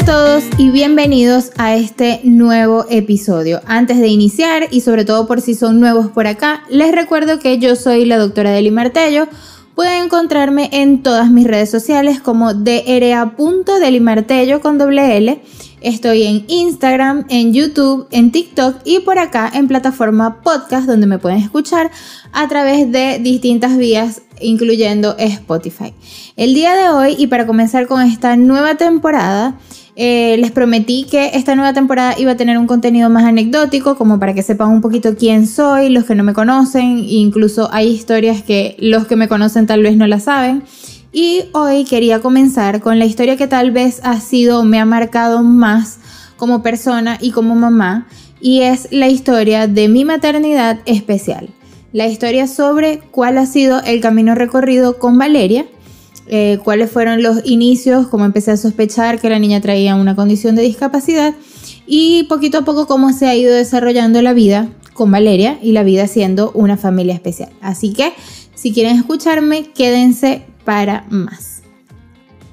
a todos y bienvenidos a este nuevo episodio. Antes de iniciar y sobre todo por si son nuevos por acá, les recuerdo que yo soy la doctora Deli Martello. Pueden encontrarme en todas mis redes sociales como dra.delimartello con doble L. Estoy en Instagram, en YouTube, en TikTok y por acá en plataforma podcast donde me pueden escuchar a través de distintas vías incluyendo Spotify. El día de hoy y para comenzar con esta nueva temporada, eh, les prometí que esta nueva temporada iba a tener un contenido más anecdótico, como para que sepan un poquito quién soy, los que no me conocen, incluso hay historias que los que me conocen tal vez no la saben. Y hoy quería comenzar con la historia que tal vez ha sido, me ha marcado más como persona y como mamá, y es la historia de mi maternidad especial. La historia sobre cuál ha sido el camino recorrido con Valeria eh, cuáles fueron los inicios, cómo empecé a sospechar que la niña traía una condición de discapacidad y poquito a poco cómo se ha ido desarrollando la vida con Valeria y la vida siendo una familia especial. Así que si quieren escucharme, quédense para más.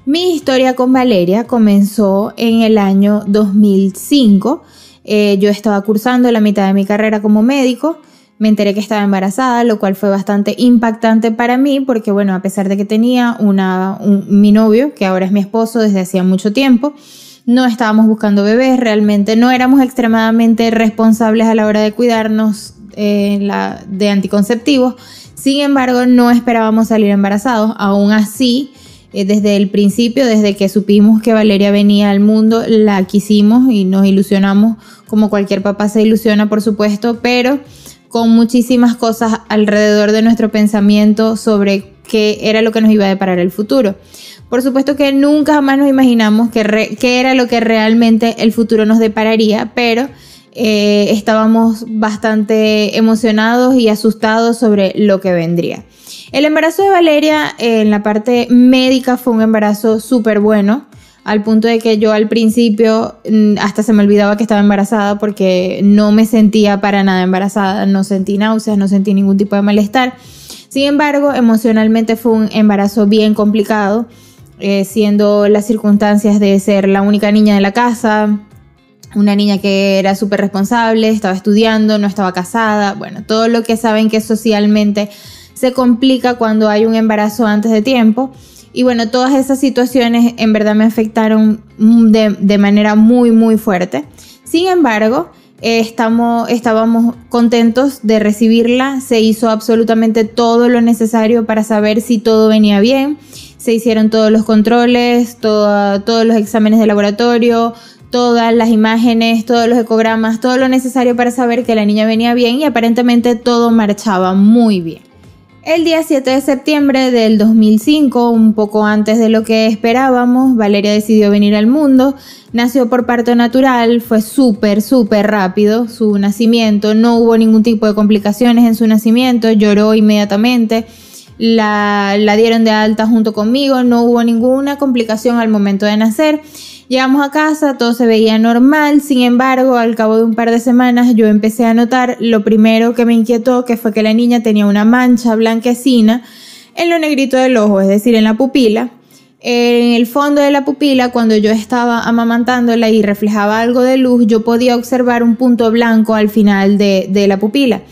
Mi historia con Valeria comenzó en el año 2005. Eh, yo estaba cursando la mitad de mi carrera como médico me enteré que estaba embarazada, lo cual fue bastante impactante para mí porque, bueno, a pesar de que tenía una, mi novio, que ahora es mi esposo desde hacía mucho tiempo, no estábamos buscando bebés, realmente no éramos extremadamente responsables a la hora de cuidarnos eh, de anticonceptivos. Sin embargo, no esperábamos salir embarazados. Aún así, eh, desde el principio, desde que supimos que Valeria venía al mundo, la quisimos y nos ilusionamos como cualquier papá se ilusiona, por supuesto, pero con muchísimas cosas alrededor de nuestro pensamiento sobre qué era lo que nos iba a deparar el futuro. Por supuesto que nunca jamás nos imaginamos qué, era lo que realmente el futuro nos depararía, pero eh, estábamos bastante emocionados y asustados sobre lo que vendría. El embarazo de Valeria en la parte médica fue un embarazo súper bueno al punto de que yo al principio mm, hasta se me olvidaba que estaba embarazada porque no me sentía para nada embarazada, no sentí náuseas, no sentí ningún tipo de malestar. Sin embargo, emocionalmente fue un embarazo bien complicado, eh, siendo las circunstancias de ser la única niña de la casa, una niña que era súper responsable, estaba estudiando, no estaba casada, bueno, todo lo que saben que socialmente se complica cuando hay un embarazo antes de tiempo. Y bueno, todas esas situaciones en verdad me afectaron de, manera muy, muy fuerte. Sin embargo, estamos, estábamos contentos de recibirla. Se hizo absolutamente todo lo necesario para saber si todo venía bien. Se hicieron todos los controles, todos los exámenes de laboratorio, todas las imágenes, todos los ecogramas, todo lo necesario para saber que la niña venía bien y aparentemente todo marchaba muy bien. El día 7 de septiembre del 2005, un poco antes de lo que esperábamos, Valeria decidió venir al mundo. Nació por parto natural, fue súper, súper rápido su nacimiento, no hubo ningún tipo de complicaciones en su nacimiento, lloró inmediatamente. La, la dieron de alta junto conmigo, no hubo ninguna complicación al momento de nacer. Llegamos a casa, todo se veía normal, sin embargo, al cabo de un par de semanas yo empecé a notar lo primero que me inquietó, que fue que la niña tenía una mancha blanquecina en lo negrito del ojo, es decir, en la pupila. En el fondo de la pupila, cuando yo estaba amamantándola y reflejaba algo de luz, yo podía observar un punto blanco al final de, la pupila.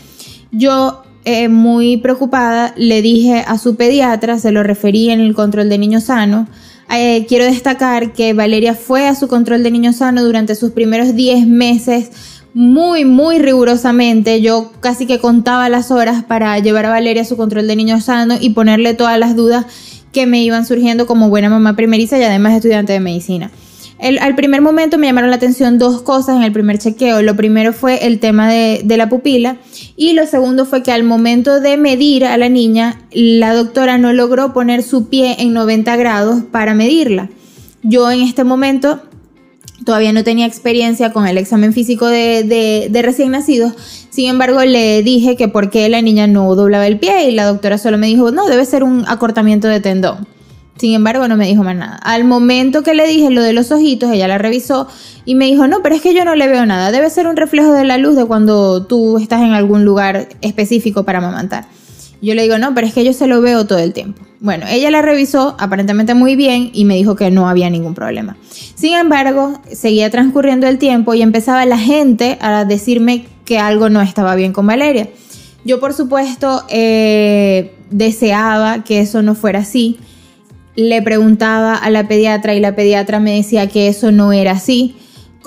Yo eh, muy preocupada, le dije a su pediatra, se lo referí en el control de niño sano, eh, quiero destacar que Valeria fue a su control de niño sano durante sus primeros 10 meses muy, muy rigurosamente. Yo casi que contaba las horas para llevar a Valeria a su control de niño sano y ponerle todas las dudas que me iban surgiendo como buena mamá primeriza y además estudiante de medicina al primer momento me llamaron la atención dos cosas en el primer chequeo. Lo primero fue el tema de, la pupila y lo segundo fue que al momento de medir a la niña, la doctora no logró poner su pie en 90 grados para medirla. Yo en este momento todavía no tenía experiencia con el examen físico de, de, de, recién nacidos. Sin embargo, le dije que por qué la niña no doblaba el pie y la doctora solo me dijo, no, debe ser un acortamiento de tendón. Sin embargo, no me dijo más nada. Al momento que le dije lo de los ojitos, ella la revisó y me dijo, no, pero es que yo no le veo nada. Debe ser un reflejo de la luz de cuando tú estás en algún lugar específico para amamantar. Yo le digo, no, pero es que yo se lo veo todo el tiempo. Bueno, ella la revisó aparentemente muy bien y me dijo que no había ningún problema. Sin embargo, seguía transcurriendo el tiempo y empezaba la gente a decirme que algo no estaba bien con Valeria. Yo, por supuesto, eh, deseaba que eso no fuera así. Le preguntaba a la pediatra y la pediatra me decía que eso no era así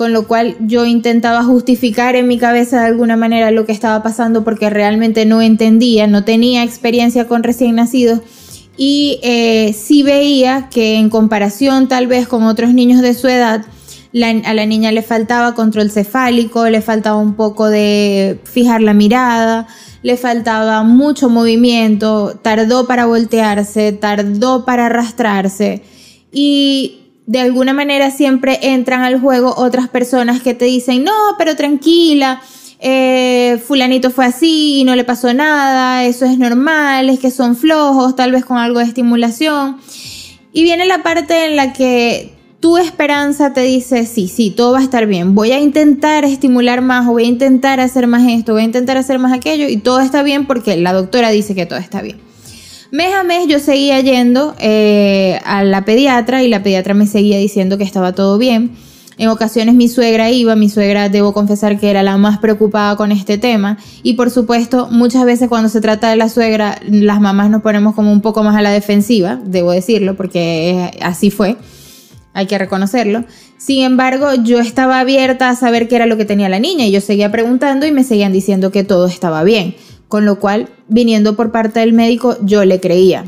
con lo cual yo intentaba justificar en mi cabeza de alguna manera lo que estaba pasando porque realmente no entendía, no tenía experiencia con recién nacidos y eh, sí veía que en comparación tal vez con otros niños de su edad, a la niña le faltaba control cefálico, le faltaba un poco de fijar la mirada, le faltaba mucho movimiento, tardó para voltearse, tardó para arrastrarse y de alguna manera siempre entran al juego otras personas que te dicen, no, pero tranquila, eh, fulanito fue así no le pasó nada, eso es normal, es que son flojos, tal vez con algo de estimulación. Y viene la parte en la que tu esperanza te dice, sí, sí, todo va a estar bien, voy a intentar estimular más, o voy a intentar hacer más esto, voy a intentar hacer más aquello, y todo está bien porque la doctora dice que todo está bien. Mes a mes yo seguía yendo eh, a la pediatra y la pediatra me seguía diciendo que estaba todo bien. En ocasiones mi suegra iba, mi suegra debo confesar que era la más preocupada con este tema y por supuesto muchas veces cuando se trata de la suegra las mamás nos ponemos como un poco más a la defensiva, debo decirlo porque así fue, hay que reconocerlo. Sin embargo yo estaba abierta a saber qué era lo que tenía la niña y yo seguía preguntando y me seguían diciendo que todo estaba bien con lo cual, viniendo por parte del médico, yo le creía.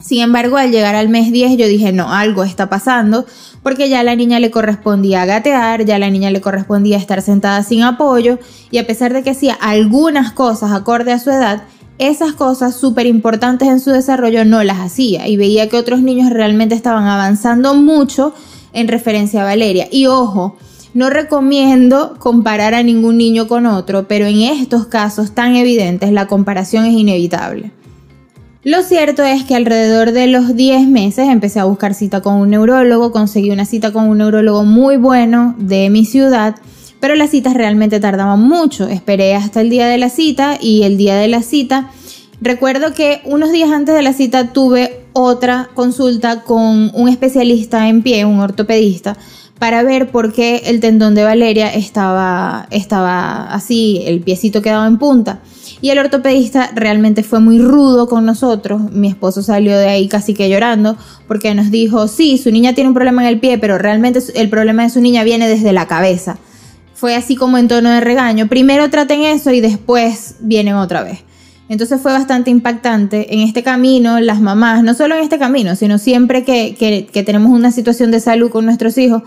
Sin embargo, al llegar al mes 10 yo dije, no, algo está pasando, porque ya a la niña le correspondía gatear, ya a la niña le correspondía estar sentada sin apoyo, y a pesar de que hacía algunas cosas acorde a su edad, esas cosas súper importantes en su desarrollo no las hacía, y veía que otros niños realmente estaban avanzando mucho en referencia a Valeria. Y ojo, no recomiendo comparar a ningún niño con otro, pero en estos casos tan evidentes la comparación es inevitable. Lo cierto es que alrededor de los 10 meses empecé a buscar cita con un neurólogo, conseguí una cita con un neurólogo muy bueno de mi ciudad, pero las citas realmente tardaban mucho. Esperé hasta el día de la cita y el día de la cita, recuerdo que unos días antes de la cita tuve otra consulta con un especialista en pie, un ortopedista, para ver por qué el tendón de Valeria estaba, estaba así, el piecito quedaba en punta. Y el ortopedista realmente fue muy rudo con nosotros. Mi esposo salió de ahí casi que llorando porque nos dijo, sí, su niña tiene un problema en el pie, pero realmente el problema de su niña viene desde la cabeza. Fue así como en tono de regaño. Primero traten eso y después vienen otra vez. Entonces fue bastante impactante. En este camino, las mamás, no solo en este camino, sino siempre que, tenemos una situación de salud con nuestros hijos,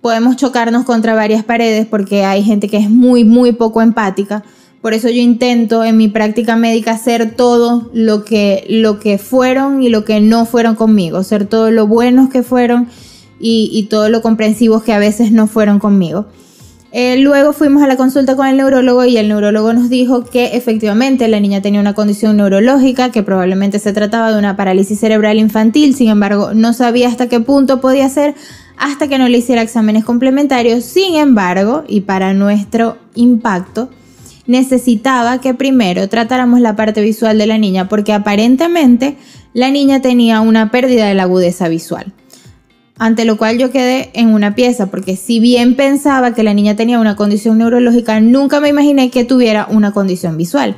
podemos chocarnos contra varias paredes porque hay gente que es muy, muy poco empática. Por eso yo intento en mi práctica médica hacer todo lo que, lo que fueron y lo que no fueron conmigo, ser todo lo buenos que fueron y, todo lo comprensivos que a veces no fueron conmigo. Eh, luego fuimos a la consulta con el neurólogo y el neurólogo nos dijo que efectivamente la niña tenía una condición neurológica, que probablemente se trataba de una parálisis cerebral infantil, sin embargo no sabía hasta qué punto podía ser hasta que no le hiciera exámenes complementarios. Sin embargo, y para nuestro impacto, necesitaba que primero tratáramos la parte visual de la niña porque aparentemente la niña tenía una pérdida de la agudeza visual. Ante lo cual yo quedé en una pieza porque si bien pensaba que la niña tenía una condición neurológica, nunca me imaginé que tuviera una condición visual.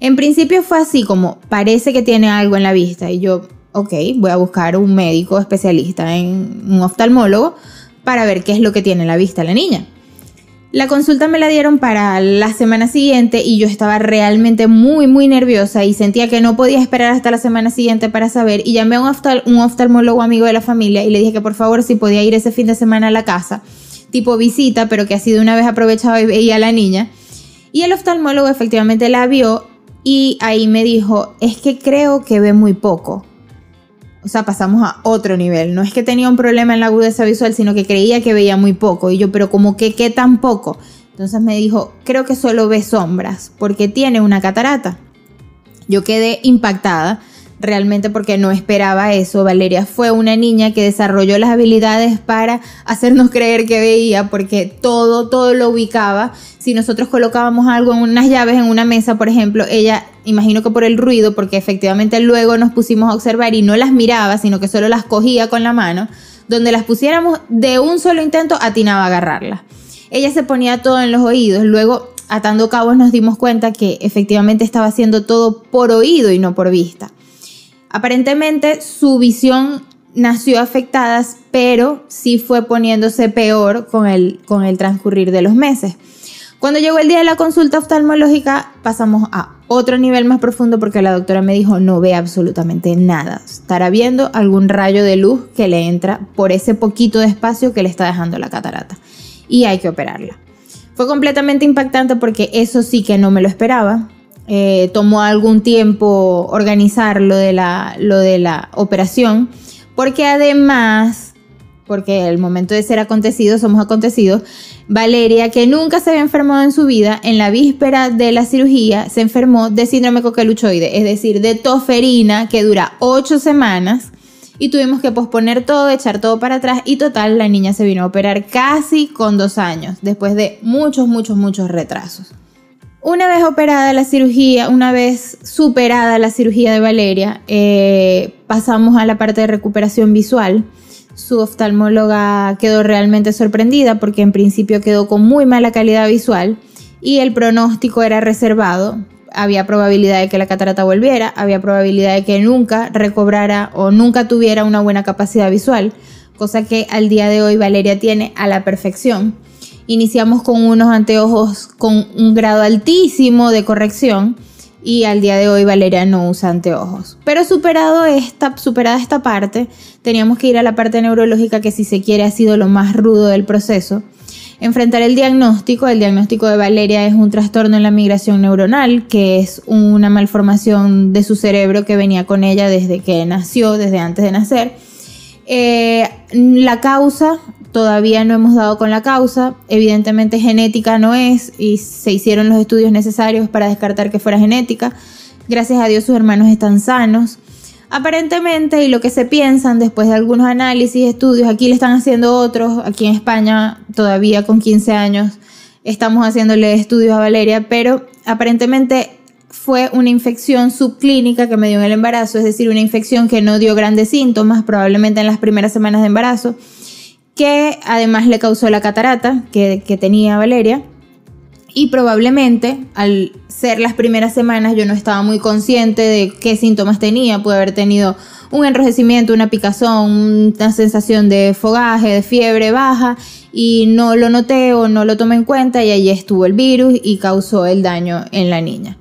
En principio fue así como parece que tiene algo en la vista y yo ok, voy a buscar un médico especialista en un oftalmólogo para ver qué es lo que tiene la vista la niña. La consulta me la dieron para la semana siguiente y yo estaba realmente muy muy nerviosa y sentía que no podía esperar hasta la semana siguiente para saber y llamé a un, un oftalmólogo amigo de la familia y le dije que por favor si podía ir ese fin de semana a la casa, tipo visita, pero que así de una vez aprovechaba y veía a la niña. Y el oftalmólogo efectivamente la vio y ahí me dijo, es que creo que ve muy poco. O sea, pasamos a otro nivel. No es que tenía un problema en la agudeza visual, sino que creía que veía muy poco. Y yo, pero como que, ¿qué tan poco? Entonces me dijo, creo que solo ve sombras, porque tiene una catarata. Yo quedé impactada. Realmente porque no esperaba eso. Valeria fue una niña que desarrolló las habilidades para hacernos creer que veía, porque todo, todo lo ubicaba. Si nosotros colocábamos algo en unas llaves en una mesa, por ejemplo, ella, imagino que por el ruido, porque efectivamente luego nos pusimos a observar y no las miraba, sino que solo las cogía con la mano, donde las pusiéramos de un solo intento, atinaba a agarrarlas. Ella se ponía todo en los oídos, luego atando cabos nos dimos cuenta que efectivamente estaba haciendo todo por oído y no por vista. Aparentemente su visión nació afectada, pero sí fue poniéndose peor con el, con el transcurrir de los meses. Cuando llegó el día de la consulta oftalmológica, pasamos a otro nivel más profundo porque la doctora me dijo no ve absolutamente nada. Estará viendo algún rayo de luz que le entra por ese poquito de espacio que le está dejando la catarata. Y hay que operarla. Fue completamente impactante porque eso sí que no me lo esperaba. Eh, tomó algún tiempo organizar lo de, la, operación, porque además, porque el momento de ser acontecido, somos acontecidos, Valeria, que nunca se había enfermado en su vida, en la víspera de la cirugía se enfermó de síndrome coqueluchoide, es decir, de toferina, que dura ocho semanas. Y tuvimos que posponer todo, echar todo para atrás y total, la niña se vino a operar casi con dos años, después de muchos, muchos, muchos retrasos. Una vez operada la cirugía, una vez superada la cirugía de Valeria, eh, pasamos a la parte de recuperación visual. Su oftalmóloga quedó realmente sorprendida porque en principio quedó con muy mala calidad visual y el pronóstico era reservado. Había probabilidad de que la catarata volviera, había probabilidad de que nunca recobrara o nunca tuviera una buena capacidad visual, cosa que al día de hoy Valeria tiene a la perfección. Iniciamos con unos anteojos con un grado altísimo de corrección y al día de hoy Valeria no usa anteojos. Pero superado esta, superada esta parte, teníamos que ir a la parte neurológica que si se quiere ha sido lo más rudo del proceso. Enfrentar el diagnóstico. El diagnóstico de Valeria es un trastorno en la migración neuronal, que es una malformación de su cerebro que venía con ella desde que nació, desde antes de nacer. Eh, la causa Todavía no hemos dado con la causa, evidentemente genética no es y se hicieron los estudios necesarios para descartar que fuera genética. Gracias a Dios sus hermanos están sanos. Aparentemente, y lo que se piensan después de algunos análisis, estudios, aquí le están haciendo otros, aquí en España todavía con 15 años estamos haciéndole estudios a Valeria, pero aparentemente fue una infección subclínica que me dio en el embarazo, es decir, una infección que no dio grandes síntomas, probablemente en las primeras semanas de embarazo que además le causó la catarata que, tenía Valeria. Y probablemente al ser las primeras semanas yo no estaba muy consciente de qué síntomas tenía. Puede haber tenido un enrojecimiento, una picazón, una sensación de fogaje, de fiebre baja y no lo noté o no lo tomé en cuenta y allí estuvo el virus y causó el daño en la niña.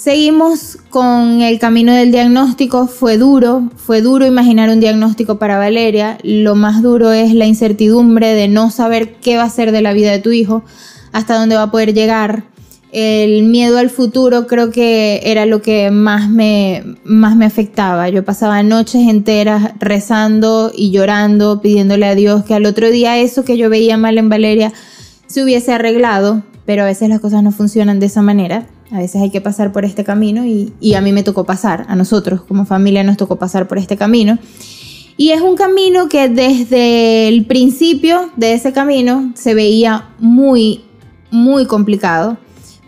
Seguimos con el camino del diagnóstico. Fue duro, fue duro imaginar un diagnóstico para Valeria. Lo más duro es la incertidumbre de no saber qué va a ser de la vida de tu hijo, hasta dónde va a poder llegar. El miedo al futuro creo que era lo que más me, más me afectaba. Yo pasaba noches enteras rezando y llorando, pidiéndole a Dios que al otro día eso que yo veía mal en Valeria se hubiese arreglado, pero a veces las cosas no funcionan de esa manera. A veces hay que pasar por este camino y, a mí me tocó pasar, a nosotros como familia nos tocó pasar por este camino. Y es un camino que desde el principio de ese camino se veía muy, muy complicado,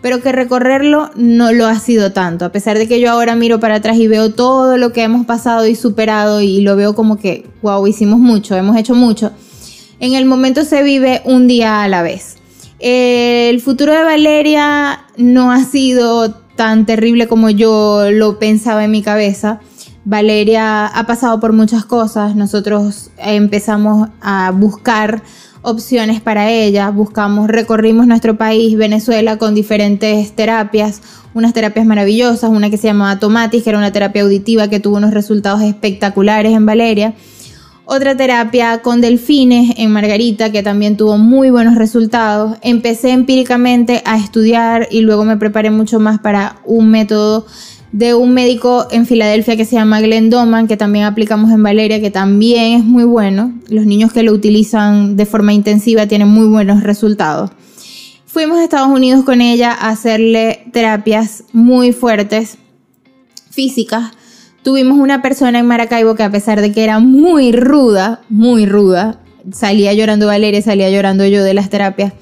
pero que recorrerlo no lo ha sido tanto. A pesar de que yo ahora miro para atrás y veo todo lo que hemos pasado y superado y lo veo como que, wow, hicimos mucho, hemos hecho mucho. En el momento se vive un día a la vez. El futuro de Valeria no ha sido tan terrible como yo lo pensaba en mi cabeza. Valeria ha pasado por muchas cosas. Nosotros empezamos a buscar opciones para ella. Buscamos, recorrimos nuestro país, Venezuela, con diferentes terapias. Unas terapias maravillosas, una que se llamaba Tomatis, que era una terapia auditiva que tuvo unos resultados espectaculares en Valeria. Otra terapia con delfines en Margarita, que también tuvo muy buenos resultados. Empecé empíricamente a estudiar y luego me preparé mucho más para un método de un médico en Filadelfia que se llama Glenn Doman, que también aplicamos en Valeria, que también es muy bueno. Los niños que lo utilizan de forma intensiva tienen muy buenos resultados. Fuimos a Estados Unidos con ella a hacerle terapias muy fuertes, físicas, Tuvimos una persona en Maracaibo que a pesar de que era muy ruda, muy ruda, salía llorando Valeria, salía llorando yo de las terapias,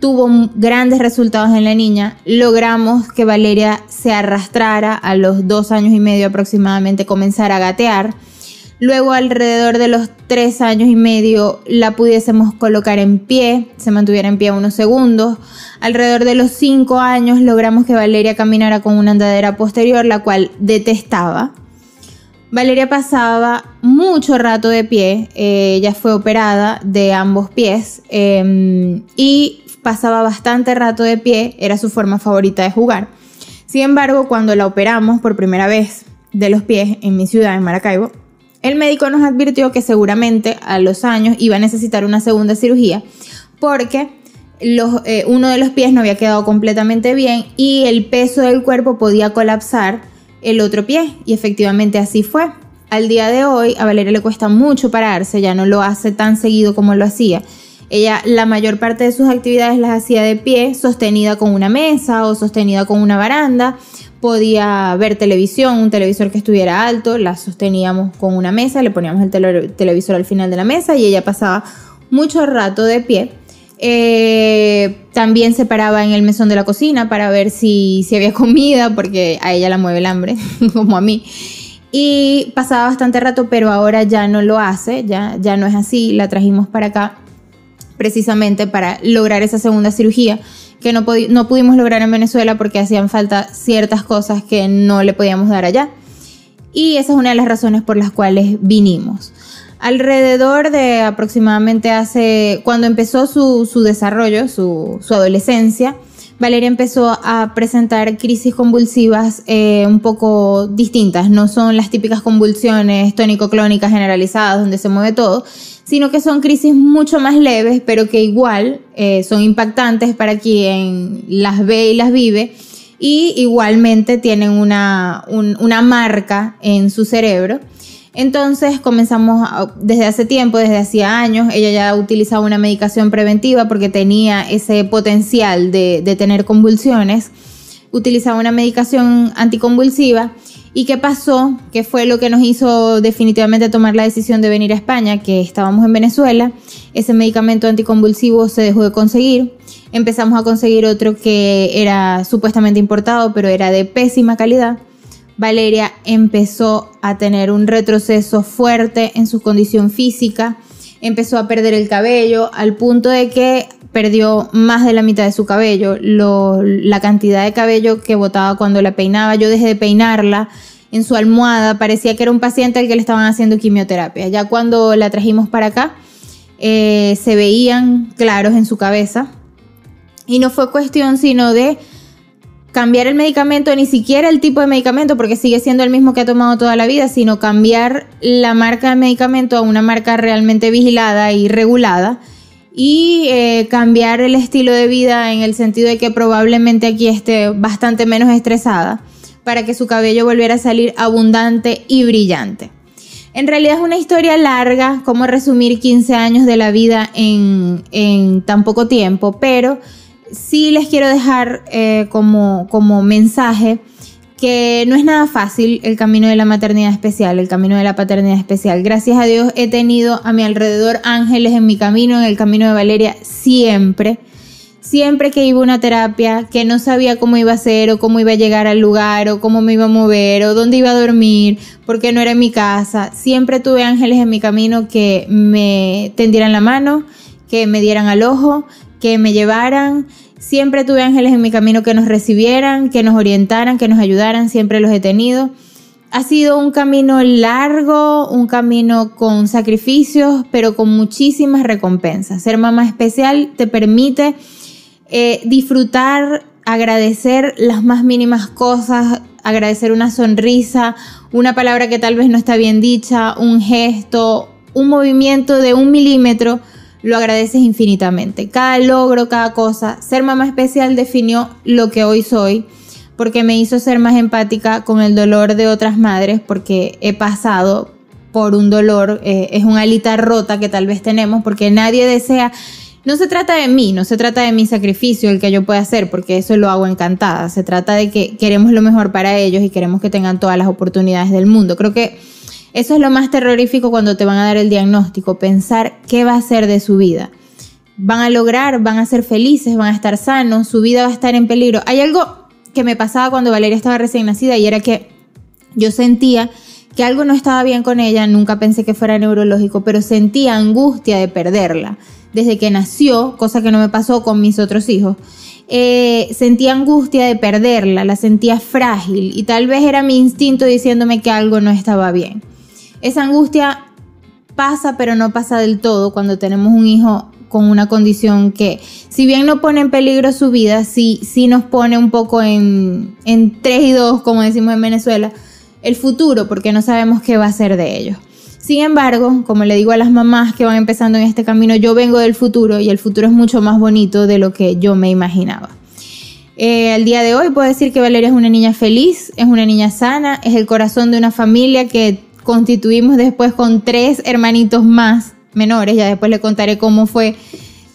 tuvo grandes resultados en la niña. Logramos que Valeria se arrastrara a los dos años y medio aproximadamente, comenzara a gatear. Luego alrededor de los tres años y medio la pudiésemos colocar en pie, se mantuviera en pie unos segundos. Alrededor de los cinco años logramos que Valeria caminara con una andadera posterior, la cual detestaba. Valeria pasaba mucho rato de pie, eh, ella fue operada de ambos pies em, y pasaba bastante rato de pie, era su forma favorita de jugar. Sin embargo, cuando la operamos por primera vez de los pies en mi ciudad, en Maracaibo, el médico nos advirtió que seguramente a los años iba a necesitar una segunda cirugía porque eh, uno de los pies no había quedado completamente bien y el peso del cuerpo podía colapsar el otro pie y efectivamente así fue. Al día de hoy a Valeria le cuesta mucho pararse, ya no lo hace tan seguido como lo hacía. Ella la mayor parte de sus actividades las hacía de pie, sostenida con una mesa o sostenida con una baranda. Podía ver televisión, un televisor que estuviera alto, la sosteníamos con una mesa, le poníamos el televisor al final de la mesa y ella pasaba mucho rato de pie. Eh, también se paraba en el mesón de la cocina para ver si, si había comida, porque a ella la mueve el hambre, como a mí. Y pasaba bastante rato, pero ahora ya no lo hace, ya, ya no es así. La trajimos para acá precisamente para lograr esa segunda cirugía que no, no pudimos lograr en Venezuela porque hacían falta ciertas cosas que no le podíamos dar allá. Y esa es una de las razones por las cuales vinimos. Alrededor de aproximadamente hace, cuando empezó su, desarrollo, su, adolescencia, Valeria empezó a presentar crisis convulsivas eh, un poco distintas. No son las típicas convulsiones tónico-clónicas generalizadas donde se mueve todo, sino que son crisis mucho más leves, pero que igual eh, son impactantes para quien las ve y las vive y igualmente tienen una, una marca en su cerebro. Entonces comenzamos desde hace tiempo, desde hacía años, ella ya utilizaba una medicación preventiva porque tenía ese potencial de, de tener convulsiones, utilizaba una medicación anticonvulsiva. ¿Y qué pasó? ¿Qué fue lo que nos hizo definitivamente tomar la decisión de venir a España? Que estábamos en Venezuela, ese medicamento anticonvulsivo se dejó de conseguir, empezamos a conseguir otro que era supuestamente importado, pero era de pésima calidad Valeria empezó a tener un retroceso fuerte en su condición física, empezó a perder el cabello al punto de que perdió más de la mitad de su cabello, la cantidad de cabello que botaba cuando la peinaba, yo dejé de peinarla. En su almohada, parecía que era un paciente al que le estaban haciendo quimioterapia. Ya cuando la trajimos para acá, eh, se veían claros en su cabeza. Y no fue cuestión sino de cambiar el medicamento, ni siquiera el tipo de medicamento, porque sigue siendo el mismo que ha tomado toda la vida, sino cambiar la marca de medicamento a una marca realmente vigilada y regulada y eh, cambiar el estilo de vida en el sentido de que probablemente aquí esté bastante menos estresada para que su cabello volviera a salir abundante y brillante. En realidad es una historia larga, como resumir 15 años de la vida en, en tan poco tiempo, pero sí les quiero dejar eh, como, como mensaje que no es nada fácil el camino de la maternidad especial, el camino de la paternidad especial. Gracias a Dios he tenido a mi alrededor ángeles en mi camino, en el camino de Valeria, siempre. Siempre que iba a una terapia, que no sabía cómo iba a ser o cómo iba a llegar al lugar o cómo me iba a mover o dónde iba a dormir, porque no era en mi casa, siempre tuve ángeles en mi camino que me tendieran la mano, que me dieran al ojo, que me llevaran. Siempre tuve ángeles en mi camino que nos recibieran, que nos orientaran, que nos ayudaran, siempre los he tenido. Ha sido un camino largo, un camino con sacrificios, pero con muchísimas recompensas. Ser mamá especial te permite eh, disfrutar, agradecer las más mínimas cosas, agradecer una sonrisa, una palabra que tal vez no está bien dicha, un gesto, un movimiento de un milímetro lo agradeces infinitamente. Cada logro, cada cosa. Ser mamá especial definió lo que hoy soy porque me hizo ser más empática con el dolor de otras madres porque he pasado por un dolor, eh, es una alita rota que tal vez tenemos porque nadie desea no se trata de mí, no se trata de mi sacrificio, el que yo pueda hacer, porque eso lo hago encantada. Se trata de que queremos lo mejor para ellos y queremos que tengan todas las oportunidades del mundo. Creo que eso es lo más terrorífico cuando te van a dar el diagnóstico, pensar qué va a ser de su vida. Van a lograr, van a ser felices, van a estar sanos, su vida va a estar en peligro. Hay algo que me pasaba cuando Valeria estaba recién nacida y era que yo sentía que algo no estaba bien con ella, nunca pensé que fuera neurológico, pero sentía angustia de perderla desde que nació, cosa que no me pasó con mis otros hijos. Eh, sentía angustia de perderla, la sentía frágil y tal vez era mi instinto diciéndome que algo no estaba bien. Esa angustia pasa pero no pasa del todo cuando tenemos un hijo con una condición que si bien no pone en peligro su vida, sí, sí nos pone un poco en, en 3 y 2, como decimos en Venezuela, el futuro, porque no sabemos qué va a ser de ellos. Sin embargo, como le digo a las mamás que van empezando en este camino, yo vengo del futuro y el futuro es mucho más bonito de lo que yo me imaginaba. Eh, al día de hoy puedo decir que Valeria es una niña feliz, es una niña sana, es el corazón de una familia que constituimos después con tres hermanitos más menores. Ya después le contaré cómo fue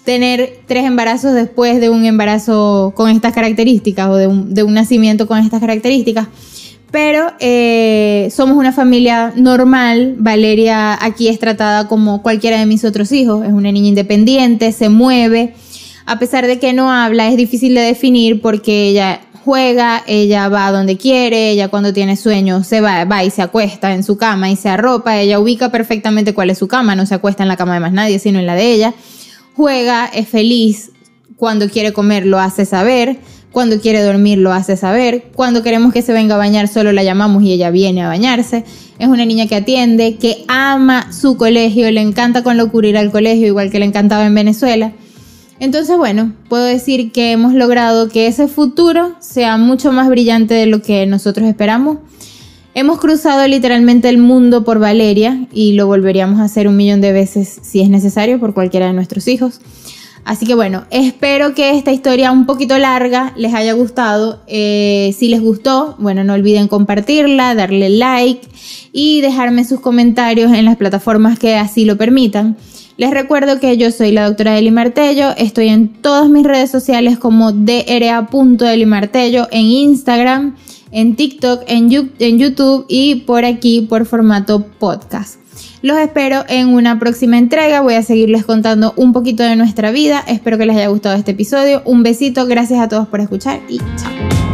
tener tres embarazos después de un embarazo con estas características o de un, de un nacimiento con estas características. Pero eh, somos una familia normal. Valeria aquí es tratada como cualquiera de mis otros hijos. Es una niña independiente, se mueve. A pesar de que no habla, es difícil de definir porque ella juega, ella va donde quiere, ella cuando tiene sueño se va, va y se acuesta en su cama y se arropa, ella ubica perfectamente cuál es su cama, no se acuesta en la cama de más nadie, sino en la de ella. Juega, es feliz, cuando quiere comer lo hace saber, cuando quiere dormir lo hace saber. Cuando queremos que se venga a bañar solo la llamamos y ella viene a bañarse. Es una niña que atiende, que ama su colegio, le encanta con locura ir al colegio, igual que le encantaba en Venezuela. Entonces, bueno, puedo decir que hemos logrado que ese futuro sea mucho más brillante de lo que nosotros esperamos. Hemos cruzado literalmente el mundo por Valeria y lo volveríamos a hacer un millón de veces si es necesario por cualquiera de nuestros hijos. Así que bueno, espero que esta historia un poquito larga les haya gustado. Eh, si les gustó, bueno, no olviden compartirla, darle like y dejarme sus comentarios en las plataformas que así lo permitan. Les recuerdo que yo soy la doctora Eli Martello, estoy en todas mis redes sociales como dra.elimartello, en Instagram, en TikTok, en YouTube y por aquí por formato podcast. Los espero en una próxima entrega. Voy a seguirles contando un poquito de nuestra vida. Espero que les haya gustado este episodio. Un besito, gracias a todos por escuchar y chao.